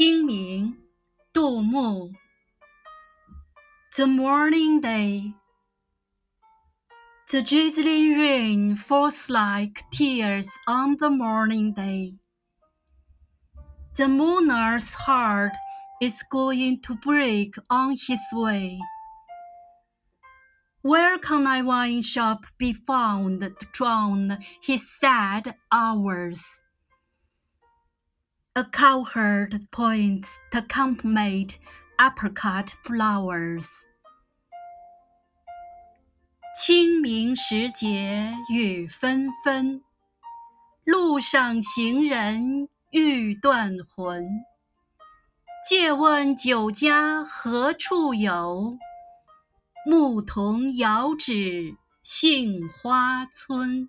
清明，杜牧。The mourning day, the drizzling rain falls like tears on the mourning day. The mourner's heart is going to break on his way. Where can a wine shop be found to drown his sad hours? A cowherd points to consummate apricot flowers。清明时节雨纷纷，路上行人欲断魂。借问酒家何处有？牧童遥指杏花村。